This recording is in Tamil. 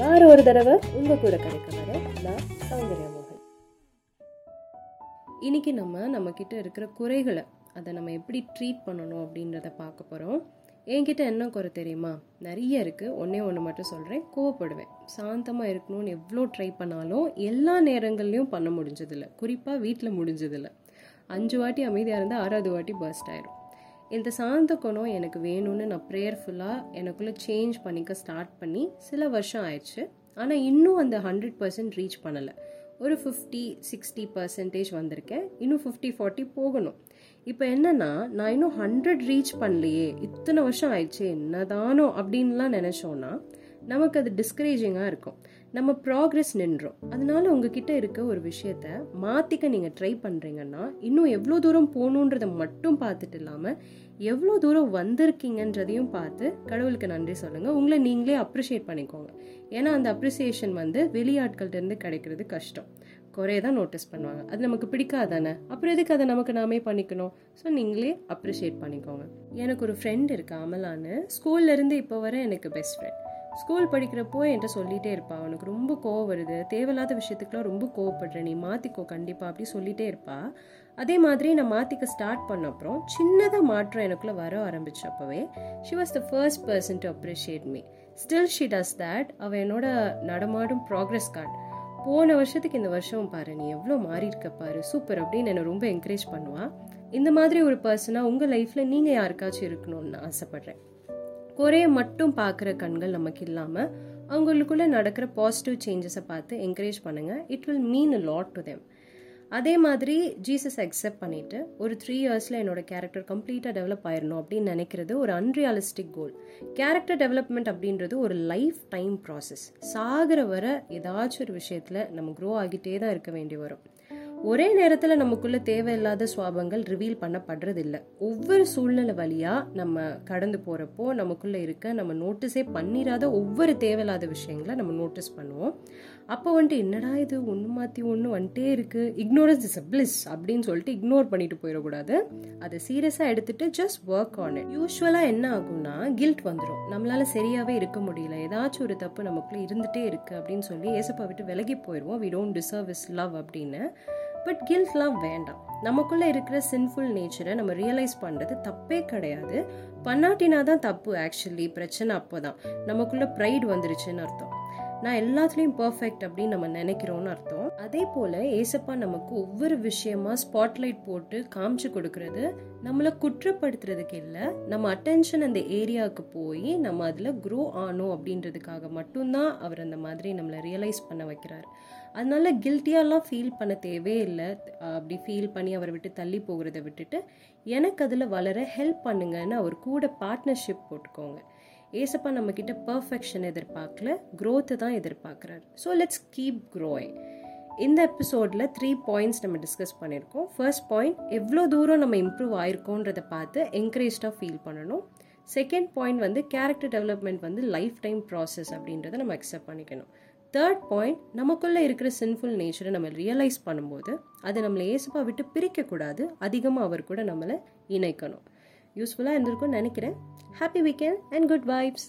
வார ஒரு தடவை உங்க கூட கிடைக்க வர நான் சௌந்தர்யா மோகன். இன்னைக்கு நம்ம நம்ம கிட்ட இருக்கிற குறைகளை அதை நம்ம எப்படி ட்ரீட் பண்ணணும் அப்படின்றத பார்க்க போகிறோம் என்கிட்ட என்ன குறை தெரியுமா? நிறைய இருக்குது ஒன்றே ஒன்று மட்டும் சொல்கிறேன் கோவப்படுவேன். சாந்தமாக இருக்கணும்னு எவ்வளோ ட்ரை பண்ணாலும் எல்லா நேரங்கள்லையும் பண்ண முடிஞ்சதில்லை. குறிப்பாக வீட்டில் முடிஞ்சதில்லை. அஞ்சு வாட்டி அமைதியாக இருந்தால் ஆறாவது வாட்டி பர்ஸ்ட் ஆயிரும். இந்த சாந்த குணம் எனக்கு வேணும்னு நான் ப்ரேயர்ஃபுல்லாக எனக்குள்ளே சேஞ்ச் பண்ணிக்க ஸ்டார்ட் பண்ணி சில வருஷம் ஆயிடுச்சு. ஆனால் இன்னும் அந்த ஹண்ட்ரட் பர்சன்ட் ரீச் பண்ணலை. ஒரு ஃபிஃப்டி சிக்ஸ்டி பர்சன்டேஜ் வந்திருக்கேன். இன்னும் ஃபிஃப்டி ஃபார்ட்டி போகணும். இப்போ என்னன்னா நான் இன்னும் ஹண்ட்ரட் ரீச் பண்ணலையே. இத்தனை வருஷம் ஆயிடுச்சு என்னதானோ அப்படின்லாம் நினச்சோன்னா நமக்கு அது டிஸ்கரேஜிங்காக இருக்கும். நம்ம ப்ராக்ரெஸ் நின்றோம். அதனால உங்ககிட்ட இருக்க ஒரு விஷயத்த மாற்றிக்க நீங்கள் ட்ரை பண்ணுறீங்கன்னா இன்னும் எவ்வளோ தூரம் போகணுன்றதை மட்டும் பார்த்துட்டு இல்லாமல் எவ்வளோ தூரம் வந்திருக்கீங்கன்றதையும் பார்த்து கடவுளுக்கு நன்றி சொல்லுங்கள் உங்களை நீங்களே அப்ரிஷியேட் பண்ணிக்கோங்க. ஏன்னா அந்த அப்ரிசியேஷன் வந்து வெளியாட்கள்கிட்டருந்து கிடைக்கிறது கஷ்டம். குறைய தான் நோட்டீஸ் பண்ணுவாங்க. அது நமக்கு பிடிக்காதானே? அப்புறம் எதுக்கு அதை நமக்கு நாமே பண்ணிக்கணும்? ஸோ நீங்களே அப்ரிஷியேட் பண்ணிக்கோங்க. எனக்கு ஒரு ஃப்ரெண்ட் இருக்கு அமலான்னு. ஸ்கூல்லேருந்து இப்போ வர எனக்கு பெஸ்ட் ஃப்ரெண்ட் ஸ்கூல் படிக்கிறப்போ என்கிட்ட சொல்லிகிட்டே இருப்பா. அவனுக்கு ரொம்ப கோவம் வருது. தேவையில்லாத விஷயத்துக்குலாம் ரொம்ப கோவப்படுற. நீ மாற்றிக்கோ கண்டிப்பாக அப்படி சொல்லிகிட்டே இருப்பா. அதே மாதிரி நான் மாற்றிக்க ஸ்டார்ட் பண்ண அப்புறம் சின்னதாக மாற்றம் எனக்குள்ளே வர ஆரம்பிச்சப்பவே she was the first person to appreciate me still she does that அவள் என்னோட நடமாடும் ப்ராக்ரஸ் கார்டு போன வருஷத்துக்கு இந்த வருஷம் பாரு. நீ எவ்வளோ மாறி இருக்க பாரு. சூப்பர் அப்படின்னு என்னை ரொம்ப என்கரேஜ் பண்ணுவாள் இந்த மாதிரி ஒரு பர்சனாக உங்கள் லைஃப்பில் நீங்கள் யாருக்காச்சும் இருக்கணும்னு ஆசைப்பட்றேன். குறைய மட்டும் பார்க்குற கண்கள் நமக்கு இல்லாமல் அவங்களுக்குள்ள நடக்கிற பாசிட்டிவ் சேஞ்சஸை பார்த்து என்கரேஜ் பண்ணுங்கள் it will mean a lot to them அதே மாதிரி ஜீசஸ் அக்செப்ட் பண்ணிட்டு ஒரு த்ரீ இயர்ஸில் என்னோடய கேரக்டர் கம்ப்ளீட்டாக டெவலப் ஆயிடணும் அப்படின்னு நினைக்கிறது ஒரு அன்ரியாலிஸ்டிக் கோல் கேரக்டர் டெவலப்மெண்ட் அப்படின்றது ஒரு லைஃப் டைம் ப்ராசஸ் சாகிற வர ஏதாச்சும் ஒரு விஷயத்தில் நம்ம க்ரோ ஆகிட்டே தான் இருக்க வேண்டி வரும். ஒரே நேரத்தில் நமக்குள்ள தேவையில்லாத சுவாபங்கள் ரிவீல் பண்ணப்படுறதில்ல. ஒவ்வொரு சூழ்நிலை வழியாக நம்ம கடந்து போகிறப்போ நமக்குள்ளே இருக்க நம்ம நோட்டீஸே பண்ணிடாத ஒவ்வொரு தேவையில்லாத விஷயங்களை நம்ம நோட்டீஸ் பண்ணுவோம். அப்போ வந்துட்டு என்னடா இது ஒன்று மாற்றி ஒன்று வந்துட்டே இருக்குது இக்னோரன்ஸ் இஸ் அ பிளிஸ் அப்படின்னு சொல்லிட்டு இக்னோர் பண்ணிட்டு போயிடக்கூடாது. அதை சீரியஸாக எடுத்துட்டு ஜஸ்ட் ஒர்க் ஆன் இட் யூஸ்வலாக என்ன ஆகும்னா கில்ட் வந்துடும் நம்மளால் சரியாகவே இருக்க முடியல. ஏதாச்சும் ஒரு தப்பு நமக்குள்ளே இருந்துகிட்டே இருக்குது அப்படின்னு சொல்லி ஏசப்பா விட்டு விலகி போயிடுவோம் we don't deserve is love அப்படின்னு. பட் கில்ட்லாம் வேண்டாம். நமக்குள்ளே இருக்கிற சின்ஃபுல் நேச்சரை நம்ம ரியலைஸ் பண்ணுறது தப்பே கிடையாது. பண்ணாட்டினா தான் தப்பு ஆக்சுவலி பிரச்சனை அப்போ தான் நமக்குள்ளே ப்ரைட் வந்துருச்சுன்னு அர்த்தம். நான் எல்லாத்துலேயும் பர்ஃபெக்ட் அப்படின்னு நம்ம நினைக்கிறோம்னு அர்த்தம். அதே போல் ஏசப்பா நமக்கு ஒவ்வொரு விஷயமா ஸ்பாட்லைட் போட்டு காமிச்சு கொடுக்கறது நம்மளை குற்றப்படுத்துறதுக்கு இல்லை. நம்ம அட்டென்ஷன் அந்த ஏரியாவுக்கு போய் நம்ம அதில் க்ரோ ஆனோம் அப்படின்றதுக்காக மட்டும்தான் அவர் அந்த மாதிரி நம்மளை ரியலைஸ் பண்ண வைக்கிறார். அதனால கில்ட்டியாலாம் ஃபீல் பண்ண தேவையில்லை அப்படி ஃபீல் பண்ணி அவரை விட்டு தள்ளி போகிறத விட்டுட்டு எனக்கு அதில் வளர ஹெல்ப் பண்ணுங்கன்னு அவர் கூட பார்ட்னர்ஷிப் போட்டுக்கோங்க. ஏசப்பா நம்மக்கிட்ட பர்ஃபெக்ஷன் எதிர்பார்க்கல க்ரோத்தை தான் எதிர்பார்க்குறாரு. ஸோ லெட்ஸ் கீப் க்ரோயிங் இந்த எபிசோடில் த்ரீ பாயிண்ட்ஸ் நம்ம டிஸ்கஸ் பண்ணியிருக்கோம். ஃபர்ஸ்ட் பாயிண்ட் எவ்வளோ தூரம் நம்ம இம்ப்ரூவ் ஆயிருக்கோன்றதை பார்த்து என்கரேஜாக ஃபீல் பண்ணணும். செகண்ட் பாயிண்ட் வந்து கேரக்டர் டெவலப்மெண்ட் வந்து லைஃப் டைம் ப்ராசஸ் அப்படின்றத நம்ம அக்செப்ட் பண்ணிக்கணும். தேர்ட் பாயிண்ட் நமக்குள்ளே இருக்கிற சின்ஃபுல் நேச்சரை நம்ம ரியலைஸ் பண்ணும்போது அதை நம்மளை ஏசுப்பா விட்டு பிரிக்கக்கூடாது. அதிகமாக அவர் கூட நம்மளை இணைக்கணும். யூஸ்ஃபுல்லாக இருந்திருக்கும்னு நினைக்கிறேன். Happy weekend and good vibes